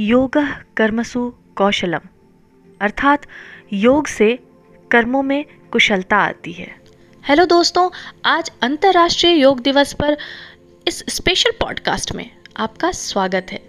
योग कर्मसु कौशलम। अर्थात योग से कर्मों में कुशलता आती है। हेलो दोस्तों, आज अंतर्राष्ट्रीय योग दिवस पर इस स्पेशल पॉडकास्ट में आपका स्वागत है।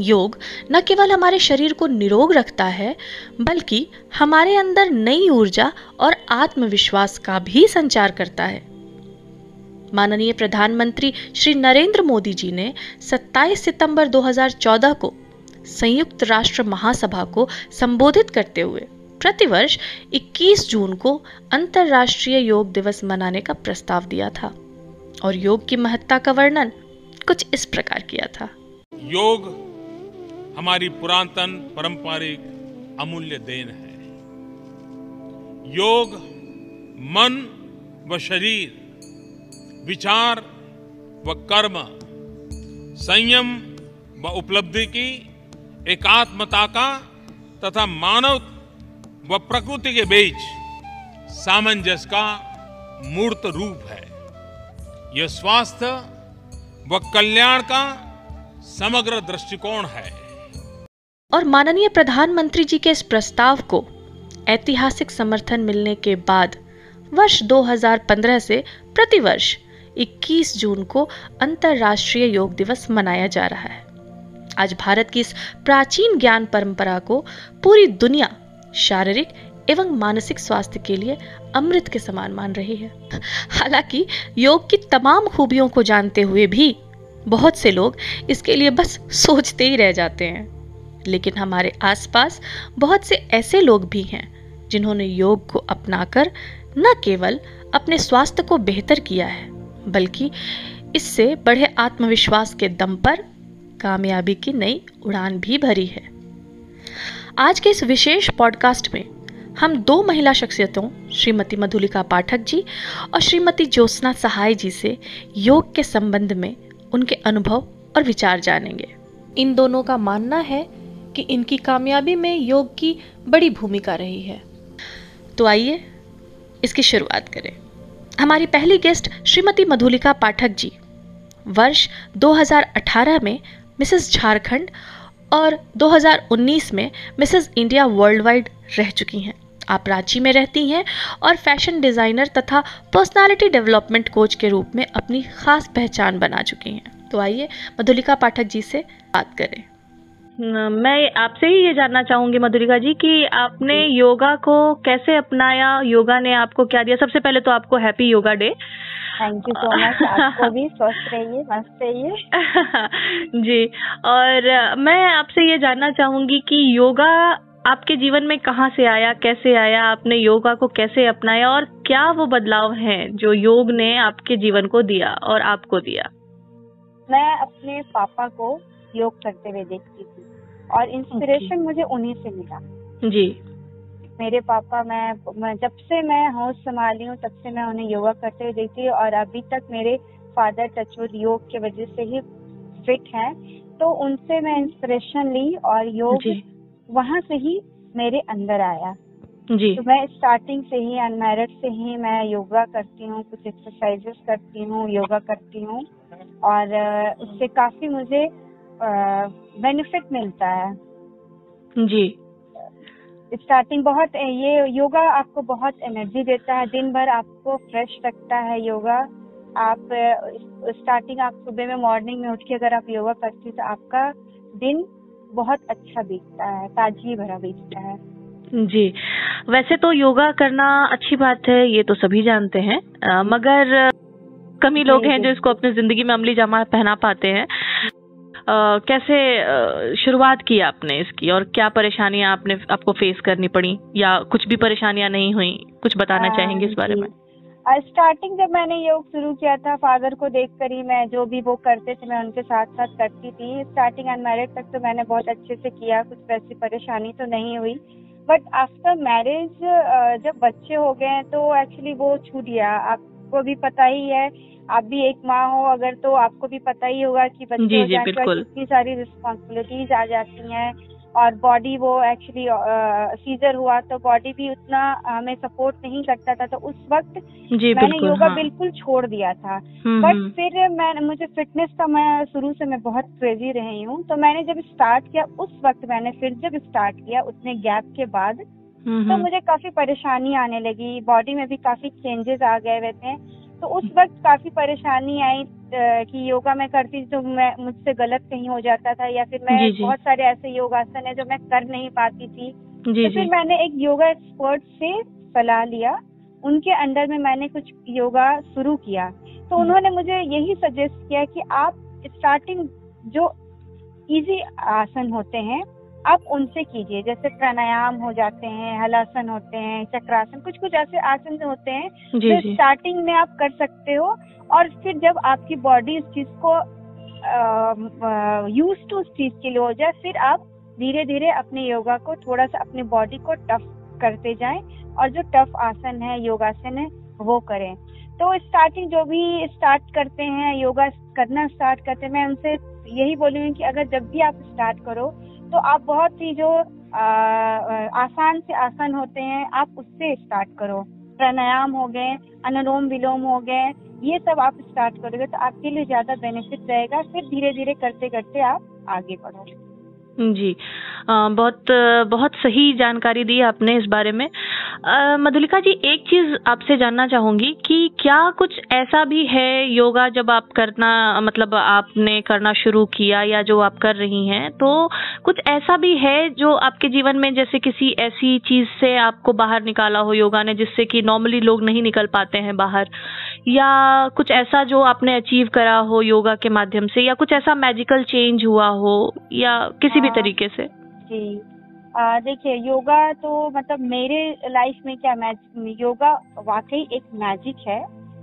योग न केवल हमारे शरीर को निरोग रखता है, बल्कि हमारे अंदर नई ऊर्जा और आत्मविश्वास का भी संचार करता है। माननीय प्रधानमंत्री श्री नरेंद्र मोदी जी ने 27 सितंबर 2014 को संयुक्त राष्ट्र महासभा को संबोधित करते हुए प्रतिवर्ष 21 जून को अंतर्राष्ट्रीय योग दिवस मनाने का प्रस्ताव दिया था और योग की महत्ता का वर्णन कुछ इस प्रकार किया था। योग हमारी पुरातन पारंपरिक अमूल्य देन है। योग मन व शरीर, विचार व कर्म, संयम व उपलब्धि की एकात्मता का तथा मानव व प्रकृति के बीच सामंजस्य का मूर्त रूप है। यह स्वास्थ्य व कल्याण का समग्र दृष्टिकोण है। और माननीय प्रधानमंत्री जी के इस प्रस्ताव को ऐतिहासिक समर्थन मिलने के बाद वर्ष 2015 से प्रतिवर्ष 21 जून को अंतर्राष्ट्रीय योग दिवस मनाया जा रहा है। आज भारत की इस प्राचीन ज्ञान परंपरा को पूरी दुनिया शारीरिक एवं मानसिक स्वास्थ्य के लिए अमृत के समान मान रही है। हालाँकि योग की तमाम खूबियों को जानते हुए भी बहुत से लोग इसके लिए बस सोचते ही रह जाते हैं। लेकिन हमारे आसपास बहुत से ऐसे लोग भी हैं जिन्होंने योग को अपनाकर न केवल अपने स्वास्थ्य को बेहतर किया है, बल्कि इससे बढ़े आत्मविश्वास के दम पर कामयाबी की नई उड़ान भी भरी है। आज के इस विशेष पॉडकास्ट में हम दो महिला शख्सियतों, श्रीमती मधुलिका पाठक जी और श्रीमती ज्योत्सना सहाय जी से योग के संबंध में उनके अनुभव और विचार जानेंगे। इन दोनों का मानना है कि इनकी कामयाबी में योग की बड़ी भूमिका रही है। तो आइए इसकी शुरुआत करें। हमारी पहली गेस्ट श्रीमती मधुलिका पाठक जी, वर्ष 2018 में मिसेस झारखंड और 2019 में मिसेस इंडिया वर्ल्ड वाइड रह चुकी हैं। आप रांची में रहती हैं और फ़ैशन डिज़ाइनर तथा पर्सनालिटी डेवलपमेंट कोच के रूप में अपनी खास पहचान बना चुकी हैं। तो आइए मधुलिका पाठक जी से बात करें। मैं आपसे ही ये जानना चाहूँगी मधुरिका जी कि आपने योगा को कैसे अपनाया? योगा ने आपको क्या दिया? सबसे पहले तो आपको happy yoga day. Thank you so much आपको भी स्वस्थ रहिए मस्त रहिए। जी और मैं आपसे ये जानना चाहूँगी कि योगा आपके जीवन में कहाँ से आया कैसे आया आपने योगा को कैसे अपनाया और क्या वो बदलाव हैं जो योग ने आपके जीवन को दिया और आपको दिया? मैं अपने पापा को योग करते हुए देखती थी और इंस्पिरेशन okay. मुझे उन्हीं से मिला। जी। मेरे पापा मैं, मैं जब से मैं होश संभाली हूँ तब से मैं उन्हें योगा करते हुए देखती हूँ और अभी तक मेरे फादर टचवुड योग के वजह से ही फिट हैं। तो उनसे मैं इंस्पिरेशन ली और योग वहाँ से ही मेरे अंदर आया। जी। तो मैं स्टार्टिंग से ही अनमेरिड से ही मैं योगा करती हूँ कुछ एक्सरसाइजेस करती हूँ योगा करती हूँ और उससे काफ़ी मुझे बेनिफिट मिलता है। जी। स्टार्टिंग बहुत ये योगा आपको बहुत एनर्जी देता है। दिन भर आपको फ्रेश रखता है योगा आप स्टार्टिंग आप सुबह में मॉर्निंग में उठ के अगर आप योगा करती तो आपका दिन बहुत अच्छा बीतता है ताजगी भरा बीतता है। जी। वैसे तो योगा करना अच्छी बात है ये तो सभी जानते हैं। आ, मगर कमी लोग हैं जो। इसको अपनी ज़िंदगी में अमली जमा पहना पाते हैं। कैसे शुरुआत की आपने इसकी? और क्या परेशानियाँ आपने आपको फेस करनी पड़ी? या कुछ भी परेशानियाँ नहीं हुई? कुछ बताना चाहेंगे इस बारे में? स्टार्टिंग जब मैंने योग शुरू किया था फादर को देख कर ही मैं जो भी वो करते थे मैं उनके साथ साथ करती थी। स्टार्टिंग अनमेरिड तक तो मैंने बहुत अच्छे से किया कुछ वैसी परेशानी तो नहीं हुई। बट आफ्टर मैरिज जब बच्चे हो गए तो एक्चुअली वो छूट गया। आपको भी पता ही है आप भी एक माँ हो अगर तो आपको भी पता ही होगा कि बच्चे जी, जी, कितनी सारी रिस्पॉन्सिबिलिटीज आ जाती हैं और बॉडी वो एक्चुअली सीजर हुआ तो बॉडी भी उतना हमें सपोर्ट नहीं करता था तो उस वक्त मैंने योगा हाँ। बिल्कुल छोड़ दिया था। हम्म, बट हम्म, फिर मैं मुझे फिटनेस का मैं शुरू से मैं बहुत क्रेजी रही हूँ तो मैंने जब स्टार्ट किया उस वक्त मैंने फिर जब स्टार्ट किया उतने गैप के बाद हम्म, तो हम्म। मुझे काफ़ी परेशानी आने लगी। बॉडी में भी काफ़ी चेंजेस आ गए हुए थे। तो उस वक्त काफ़ी परेशानी आई कि योगा मैं करती तो मैं मुझसे गलत कहीं हो जाता था या फिर मैं जी, जी। बहुत सारे ऐसे योगासन है जो मैं कर नहीं पाती थी जी तो जी फिर मैंने एक योगा एक्सपर्ट से सलाह लिया उनके अंडर में मैंने कुछ योगा शुरू किया तो हम्म। उन्होंने मुझे यही सजेस्ट किया कि आप स्टार्टिंग जो इजी आसन होते हैं आप उनसे कीजिए जैसे प्राणायाम हो जाते हैं हलासन होते हैं चक्रासन कुछ कुछ ऐसे आसन होते हैं जो जी स्टार्टिंग में आप कर सकते हो और फिर जब आपकी बॉडी इस चीज़ को यूज़ टू उस चीज़ के लिए हो जाए फिर आप धीरे धीरे अपने योगा को थोड़ा सा अपने बॉडी को टफ करते जाएँ और जो टफ आसन है योगासन है वो करें। तो स्टार्टिंग जो भी स्टार्ट करते हैं योगा करना स्टार्ट करते हैं मैं उनसे यही बोलूँगी कि अगर जब भी आप स्टार्ट करो तो आप बहुत ही जो आसान से आसन होते हैं, आप उससे स्टार्ट करो। प्राणायाम हो गए अनुलोम विलोम हो गए, ये सब आप स्टार्ट करोगे तो आपके लिए ज़्यादा बेनिफिट रहेगा। फिर धीरे धीरे करते करते आप आगे बढ़ो जी। अ, बहुत बहुत सही जानकारी दी आपने इस बारे में। मधुलिका जी एक चीज़ आपसे जानना चाहूँगी कि क्या कुछ ऐसा भी है योगा जब आप करना मतलब आपने करना शुरू किया या जो आप कर रही हैं तो कुछ ऐसा भी है जो आपके जीवन में जैसे किसी ऐसी चीज़ से आपको बाहर निकाला हो योगा ने जिससे कि नॉर्मली लोग नहीं निकल पाते हैं बाहर? या कुछ ऐसा जो आपने अचीव करा हो योगा के माध्यम से या कुछ ऐसा मैजिकल चेंज हुआ हो या किसी भी हाँ। तरीके से? जी। देखिए योगा तो मतलब मेरे लाइफ में क्या मैज योगा वाकई एक मैजिक है।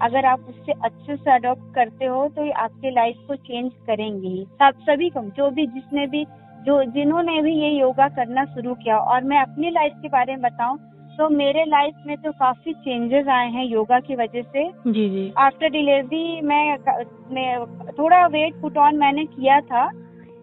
अगर आप उससे अच्छे से अडोप्ट करते हो तो ये आपके लाइफ को चेंज करेंगे ही। सब सभी को जो भी जिसने भी जो जिन्होंने भी ये योगा करना शुरू किया और मैं अपनी लाइफ के बारे में बताऊँ तो मेरे लाइफ में तो काफ़ी चेंजेस आए हैं योगा की वजह से। जी जी। आफ्टर डिलीवरी मैं, मैं थोड़ा वेट पुट ऑन मैंने किया था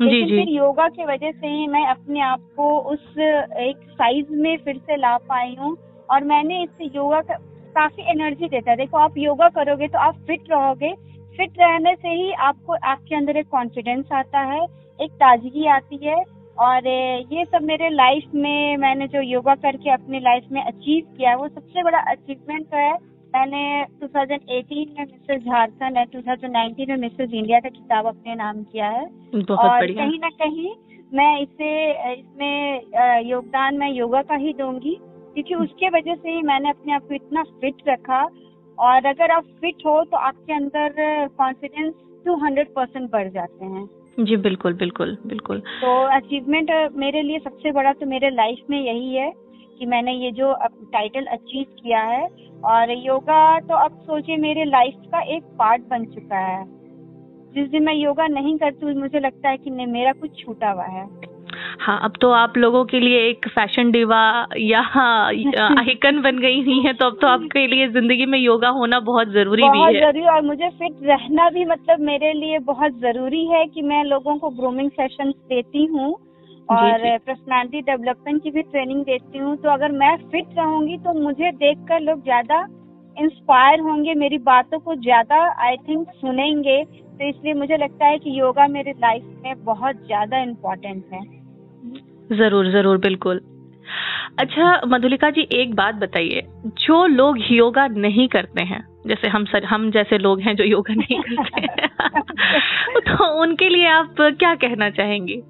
लेकिन जी। फिर योगा की वजह से ही मैं अपने आप को उस एक साइज़ में फिर से ला पाई हूँ और मैंने इससे योगा का काफ़ी एनर्जी देता है। देखो आप योगा करोगे तो आप फिट रहोगे। फिट रहने से ही आपको आपके अंदर एक कॉन्फिडेंस आता है एक ताजगी आती है और ये सब मेरे लाइफ में मैंने जो योगा करके अपने लाइफ में अचीव किया है वो सबसे बड़ा अचीवमेंट है मैंने 2018 में मिसेस झारखंड है 2019 में मिसेस इंडिया का किताब अपने नाम किया है। और कहीं ना कहीं मैं इसे इसमें योगदान मैं योगा का ही दूँगी क्योंकि उसके वजह से ही मैंने अपने आप को इतना फिट रखा। और अगर आप फिट हो तो आपके अंदर कॉन्फिडेंस टू हंड्रेड परसेंट बढ़ जाते हैं। जी बिल्कुल बिल्कुल बिल्कुल। तो अचीवमेंट मेरे लिए सबसे बड़ा तो मेरे लाइफ में यही है। कि मैंने ये जो टाइटल अचीव किया है और योगा तो अब सोचिए मेरे लाइफ का एक पार्ट बन चुका है। जिस दिन मैं योगा नहीं करती हूँ मुझे लगता है कि नहीं मेरा कुछ छूटा हुआ है। हाँ अब तो आप लोगों के लिए एक फ़ैशन डिवा या आइकन बन गई हुई है तो अब तो आपके लिए ज़िंदगी में योगा होना बहुत ज़रूरी बहुत भी है। ज़रूरी और मुझे फिट रहना भी मतलब मेरे लिए बहुत ज़रूरी है कि मैं लोगों को ग्रूमिंग सेशन देती हूँ। और। पर्सनालिटी डेवलपमेंट की भी ट्रेनिंग देती हूँ। तो अगर मैं फिट रहूँगी तो मुझे देखकर लोग ज़्यादा इंस्पायर होंगे मेरी बातों को ज़्यादा आई थिंक सुनेंगे। तो इसलिए मुझे लगता है कि योगा मेरे लाइफ में बहुत ज़्यादा इम्पोर्टेंट है। ज़रूर ज़रूर बिल्कुल। अच्छा मधुलिका जी एक बात बताइए। जो लोग योगा नहीं करते हैं जैसे हम सर हम जैसे लोग हैं जो योगा नहीं करते हैं तो उनके लिए आप क्या कहना चाहेंगी?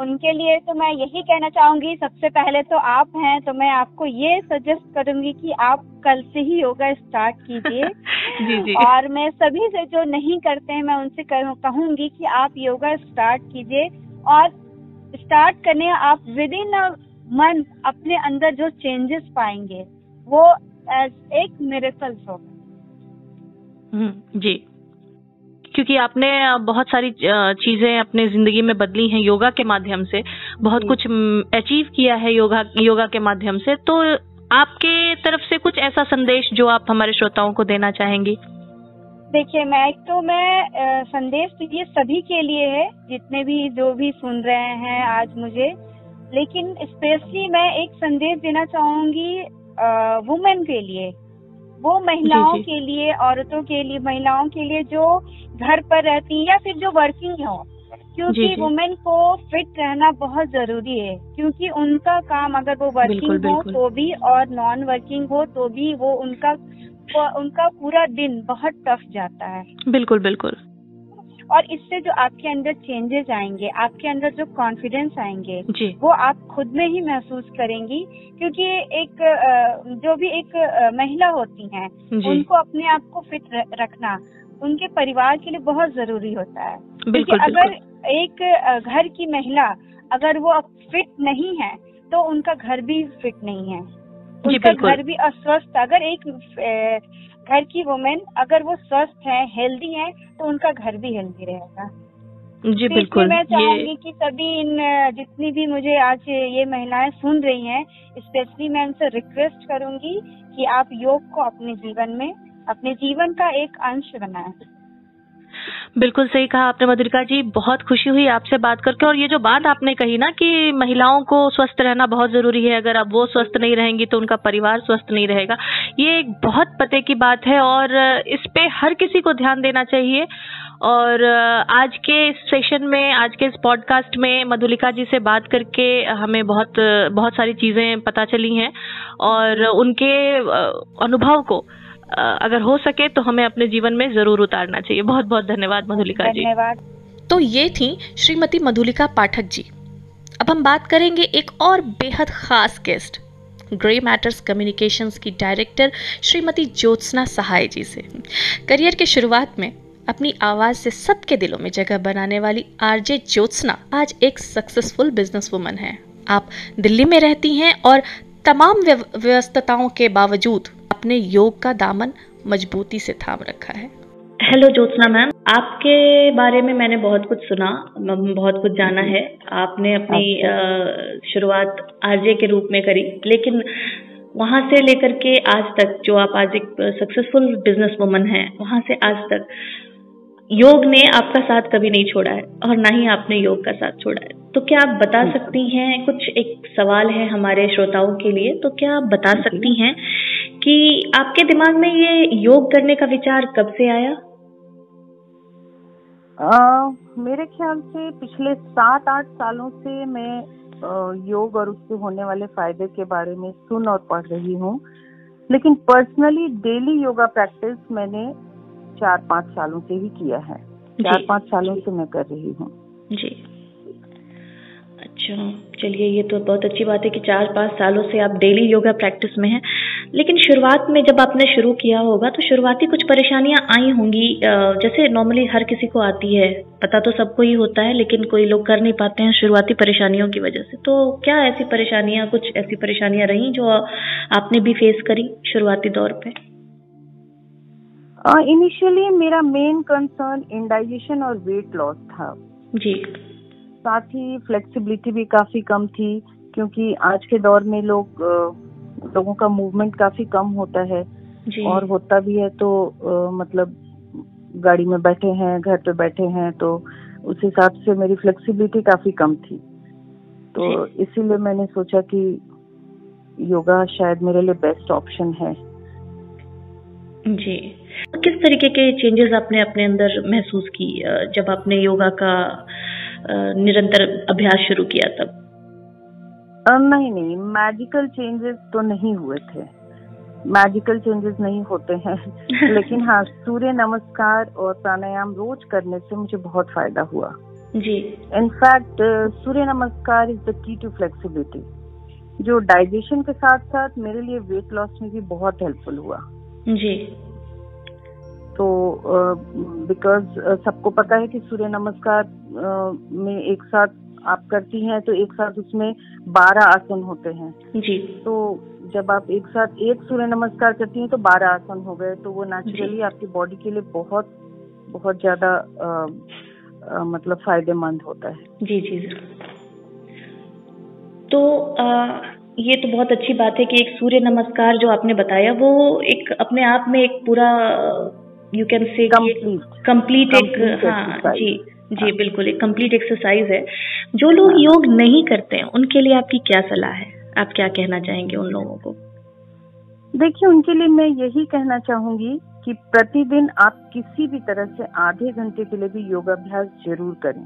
उनके लिए तो मैं यही कहना चाहूँगी सबसे पहले तो आप हैं तो मैं आपको ये सजेस्ट करूँगी कि आप कल से ही योगा स्टार्ट कीजिए। जी जी। और मैं सभी से जो नहीं करते हैं मैं उनसे कहूँगी कि आप योगा स्टार्ट कीजिए। और स्टार्ट करने आप विद इन अ मंथ अपने अंदर जो चेंजेस पाएँगे वो as एक मिरेकल्स होगा। हम्म, जी। क्योंकि आपने बहुत सारी चीज़ें अपने ज़िंदगी में बदली हैं योगा के माध्यम से। बहुत कुछ अचीव किया है योगा योगा के माध्यम से। तो आपके तरफ़ से कुछ ऐसा संदेश जो आप हमारे श्रोताओं को देना चाहेंगी? देखिए मैं एक तो मैं संदेश तो ये सभी के लिए है जितने भी जो भी सुन रहे हैं आज मुझे। लेकिन स्पेशली मैं एक संदेश देना चाहूँगी वुमेन के लिए। वो महिलाओं जी, जी. के लिए औरतों के लिए महिलाओं के लिए जो घर पर रहती हैं या फिर जो वर्किंग हो क्योंकि वुमेन को फिट रहना बहुत ज़रूरी है क्योंकि उनका काम अगर वो वर्किंग बिल्कुल, हो बिल्कुल. तो भी और नॉन वर्किंग हो तो भी वो उनका उनका पूरा दिन बहुत टफ जाता है बिल्कुल बिल्कुल और इससे जो आपके अंदर चेंजेस आएँगे आपके अंदर जो कॉन्फिडेंस आएँगे जी। वो आप खुद में ही महसूस करेंगी क्योंकि एक जो भी एक महिला होती हैं उनको अपने आप को फिट रखना उनके परिवार के लिए बहुत ज़रूरी होता है। क्योंकि बिल्कुल अगर एक घर की महिला अगर वो फिट नहीं है तो उनका घर भी फिट नहीं है। उनका घर भी अस्वस्थ अगर एक घर की वुमेन अगर वो स्वस्थ है हेल्दी है तो उनका घर भी हेल्दी रहेगा। जी बिल्कुल। मैं चाहूँगी कि सभी इन जितनी भी मुझे आज ये महिलाएँ सुन रही हैं स्पेशली मैं उनसे रिक्वेस्ट करूँगी कि आप योग को अपने जीवन में अपने जीवन का एक अंश बनाएँ। बिल्कुल सही कहा आपने, मधुरिका जी। बहुत खुशी हुई आपसे बात करके। और ये जो बात आपने कही ना कि महिलाओं को स्वस्थ रहना बहुत ज़रूरी है, अगर अब वो स्वस्थ नहीं रहेंगी तो उनका परिवार स्वस्थ नहीं रहेगा। ये एक बहुत पते की बात है और इस पे हर किसी को ध्यान देना चाहिए। और आज के इस सेशन में, आज के इस पॉडकास्ट में मधुलिका जी से बात करके हमें बहुत बहुत सारी चीज़ें पता चली हैं। और उनके अनुभव को अगर हो सके तो हमें अपने जीवन में ज़रूर उतारना चाहिए। बहुत बहुत धन्यवाद मधुलिका जी। धन्यवाद। तो ये थी श्रीमती मधुलिका पाठक जी। अब हम बात करेंगे एक और बेहद खास गेस्ट ग्रे मैटर्स कम्युनिकेशंस की डायरेक्टर श्रीमती ज्योत्सना सहाय जी से। करियर के शुरुआत में अपनी आवाज़ से सबके दिलों में जगह बनाने वाली आरजे ज्योत्सना आज एक सक्सेसफुल बिज़नेस वुमन है। आप दिल्ली में रहती हैं और तमाम व्यव- व्यस्तताओं के बावजूद अपने योग का दामन मजबूती से थाम रखा है। Hello Jyotsna ma'am. आपके बारे में मैंने बहुत कुछ सुना बहुत कुछ जाना है। आपने अपनी आ, शुरुआत आरजे के रूप में करी लेकिन वहाँ से लेकर के आज तक जो आप आज एक सक्सेसफुल बिज़नेस वुमन है वहाँ से आज तक योग ने आपका साथ कभी नहीं छोड़ा है और ना ही आपने योग का साथ छोड़ा है। तो क्या आप बता सकती हैं? कुछ एक सवाल है हमारे श्रोताओं के लिए। तो क्या आप बता सकती हैं कि आपके दिमाग में ये योग करने का विचार कब से आया? अ, मेरे ख्याल से पिछले सात आठ सालों से मैं योग और उससे होने वाले फ़ायदे के बारे में सुन और पढ़ रही हूँ। लेकिन पर्सनली डेली योगा प्रैक्टिस मैंने चार पाँच सालों से ही किया है। चार पाँच सालों से मैं कर रही हूँ। जी। अच्छा चलिए ये तो बहुत अच्छी बात है कि चार पाँच सालों से आप डेली योगा प्रैक्टिस में हैं। लेकिन शुरुआत में जब आपने शुरू किया होगा तो शुरुआती कुछ परेशानियाँ आई होंगी। जैसे नॉर्मली हर किसी को आती है पता तो सबको ही होता है लेकिन कोई लोग कर नहीं पाते हैं शुरुआती परेशानियों की वजह से। तो क्या ऐसी परेशानियाँ कुछ ऐसी परेशानियाँ रही जो आपने भी फेस करी शुरुआती दौर पे? इनिशियली uh, मेरा मेन कंसर्न इंडाइजेशन और वेट लॉस था। जी। साथ ही फ्लेक्सिबिलिटी भी काफ़ी कम थी क्योंकि आज के दौर में लोग लोगों का मूवमेंट काफ़ी कम होता है। जी। और होता भी है तो अ, मतलब गाड़ी में बैठे हैं घर पे बैठे हैं तो उस हिसाब से मेरी फ्लेक्सिबिलिटी काफ़ी कम थी। तो इसीलिए मैंने सोचा कि योगा शायद मेरे लिए बेस्ट ऑप्शन है। जी। किस तरीके के चेंजेस आपने अपने अंदर महसूस की जब आपने योगा का निरंतर अभ्यास शुरू किया तब? नहीं नहीं मैजिकल चेंजेस तो नहीं हुए थे। मैजिकल चेंजेस नहीं होते हैं। लेकिन हाँ सूर्य नमस्कार और प्राणायाम रोज करने से मुझे बहुत फ़ायदा हुआ। जी। In fact Surya Namaskar is the key to flexibility जो डाइजेशन के साथ साथ मेरे लिए वेट लॉस में भी बहुत हेल्पफुल हुआ। जी। तो बिकॉज़ सबको पता है कि सूर्य नमस्कार में एक साथ आप करती हैं तो एक साथ उसमें बारह आसन होते हैं। जी। तो जब आप एक साथ एक सूर्य नमस्कार करती हैं तो बारह आसन हो गए तो वो नेचुरली आपकी बॉडी के लिए बहुत बहुत ज़्यादा मतलब फ़ायदेमंद होता है। जी जी। तो अ, ये तो बहुत अच्छी बात है कि एक सूर्य नमस्कार जो आपने बताया वो एक अपने आप में एक पूरा यू कैन से कंप्लीट एक हाँ जी जी हाँ। बिल्कुल एक कंप्लीट एक्सरसाइज है। जो लोग हाँ। योग नहीं करते हैं उनके लिए आपकी क्या सलाह है? आप क्या कहना चाहेंगे उन लोगों को? देखिए उनके लिए मैं यही कहना चाहूँगी कि प्रतिदिन आप किसी भी तरह से आधे घंटे के लिए भी योगाभ्यास ज़रूर करें।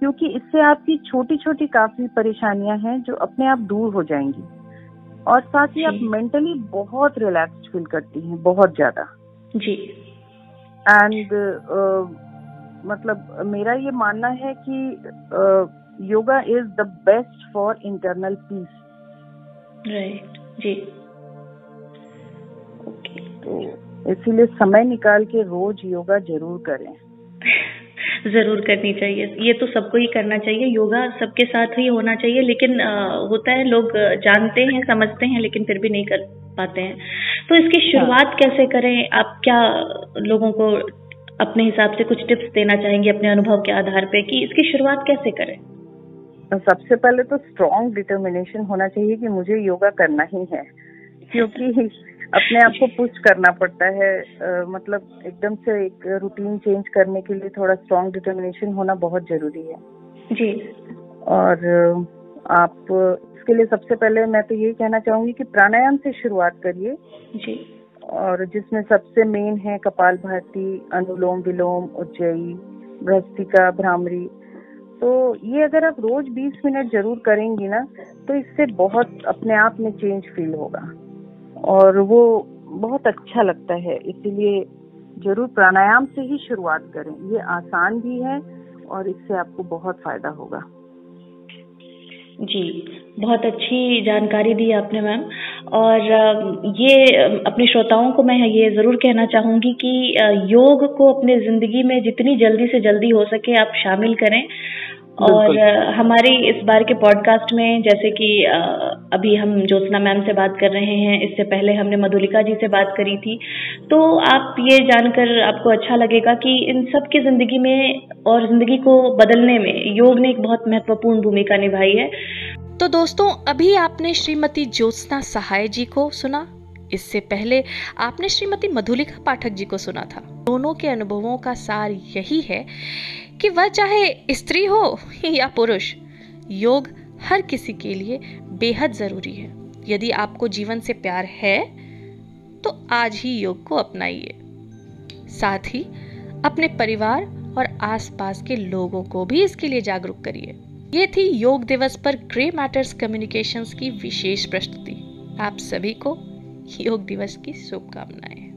क्योंकि इससे आपकी छोटी छोटी काफ़ी परेशानियाँ हैं जो अपने आप दूर हो जाएँगी। और साथ ही आप मेंटली बहुत रिलैक्स फील करती हैं बहुत ज़्यादा। जी। एंड uh, मतलब मेरा ये मानना है कि yoga is the best for internal peace right ji. Okay तो इसीलिए समय निकाल के रोज योगा ज़रूर करें। ज़रूर करनी चाहिए। ये तो सबको ही करना चाहिए। योगा सबके साथ ही होना चाहिए। लेकिन आ, होता है लोग जानते हैं समझते हैं लेकिन फिर भी नहीं कर पाते हैं। तो इसकी हाँ। शुरुआत कैसे करें? आप क्या लोगों को अपने हिसाब से कुछ टिप्स देना चाहेंगे अपने अनुभव के आधार पे कि इसकी शुरुआत कैसे करें? सबसे पहले तो स्ट्रॉन्ग डिटर्मिनेशन होना चाहिए कि मुझे योगा करना ही है। क्योंकि अपने आप को पुश करना पड़ता है। आ, मतलब एकदम से एक रूटीन चेंज करने के लिए थोड़ा स्ट्रॉन्ग डिटर्मिनेशन होना बहुत ज़रूरी है। जी। और आप इसके लिए सबसे पहले मैं तो यही कहना चाहूँगी कि प्राणायाम से शुरुआत करिए। जी। और जिसमें सबसे मेन है कपाल भाती अनुलोम विलोम उज्जयी भ्रस्तिका भ्रामरी। तो ये अगर आप रोज 20 मिनट ज़रूर करेंगी ना तो इससे बहुत अपने आप में चेंज फील होगा। और वो बहुत अच्छा लगता है इसीलिए ज़रूर प्राणायाम से ही शुरुआत करें। ये आसान भी है और इससे आपको बहुत फ़ायदा होगा। जी, बहुत अच्छी जानकारी दी आपने, मैम। और ये अपने श्रोताओं को मैं ये ज़रूर कहना चाहूँगी कि योग को अपने ज़िंदगी में जितनी जल्दी से जल्दी हो सके आप शामिल करें। और हमारी इस बार के पॉडकास्ट में जैसे कि अभी हम ज्योत्सना मैम से बात कर रहे हैं इससे पहले हमने मधुलिका जी से बात करी थी। तो आप ये जानकर आपको अच्छा लगेगा कि इन सब की ज़िंदगी में और ज़िंदगी को बदलने में योग ने एक बहुत महत्वपूर्ण भूमिका निभाई है। तो दोस्तों अभी आपने श्रीमती ज्योत्सना सहाय जी को सुना। इससे पहले आपने श्रीमती मधुलिका पाठक जी को सुना था। दोनों के अनुभवों का सार यही है कि वह चाहे स्त्री हो या पुरुष, योग हर किसी के लिए बेहद ज़रूरी है। यदि आपको जीवन से प्यार है तो आज ही योग को अपनाइए। साथ ही अपने परिवार और आसपास के लोगों को भी इसके लिए जागरूक करिए। ये थी योग दिवस पर ग्रे मैटर्स कम्युनिकेशंस की विशेष प्रस्तुति। आप सभी को योग दिवस की शुभकामनाएँ।